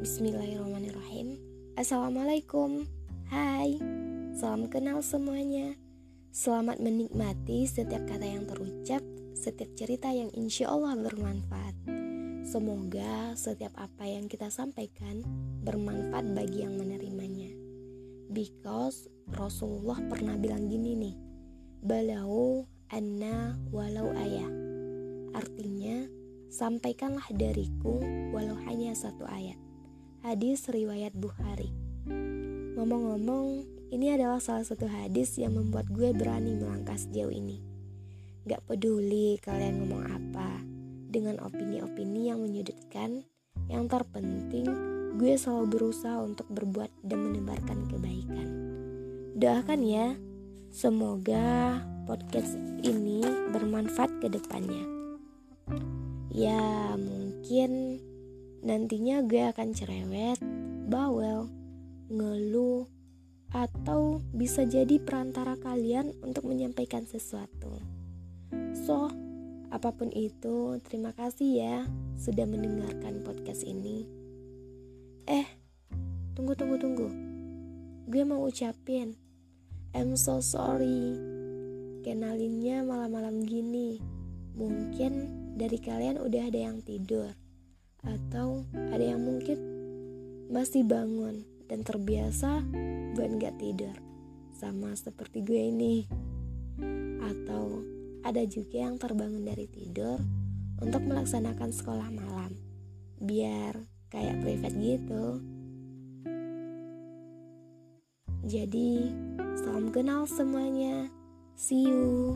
Bismillahirrahmanirrahim. Assalamualaikum. Hai. Salam kenal semuanya. Selamat menikmati setiap kata yang terucap Setiap cerita yang insya Allah bermanfaat. Semoga setiap apa yang kita sampaikan Bermanfaat bagi yang menerimanya. Because Rasulullah pernah bilang gini nih Balau anna walau ayah. Artinya Sampaikanlah dariku walau hanya satu ayat Hadis riwayat Bukhari. Ngomong-ngomong, ini adalah salah satu hadis yang membuat gue berani melangkah sejauh ini. Gak peduli kalian ngomong apa, dengan opini-opini yang menyudutkan, yang terpenting gue selalu berusaha untuk berbuat dan menebarkan kebaikan. Doakan ya, semoga podcast ini bermanfaat ke depannya. Ya, mungkin Nantinya gue akan cerewet, bawel, ngeluh, atau bisa jadi perantara kalian untuk menyampaikan sesuatu. So, apa pun itu, terima kasih ya sudah mendengarkan podcast ini. Eh, tunggu tunggu tunggu. Gue mau ucapin, I'm so sorry. Kenalinnya malam-malam gini. Mungkin dari kalian udah ada yang tidur atau ada yang mungkin masih bangun dan terbiasa buat gak tidur. Sama seperti gue ini. Atau ada juga yang terbangun dari tidur untuk melaksanakan sekolah malam. Biar kayak private gitu. Jadi salam kenal semuanya. See you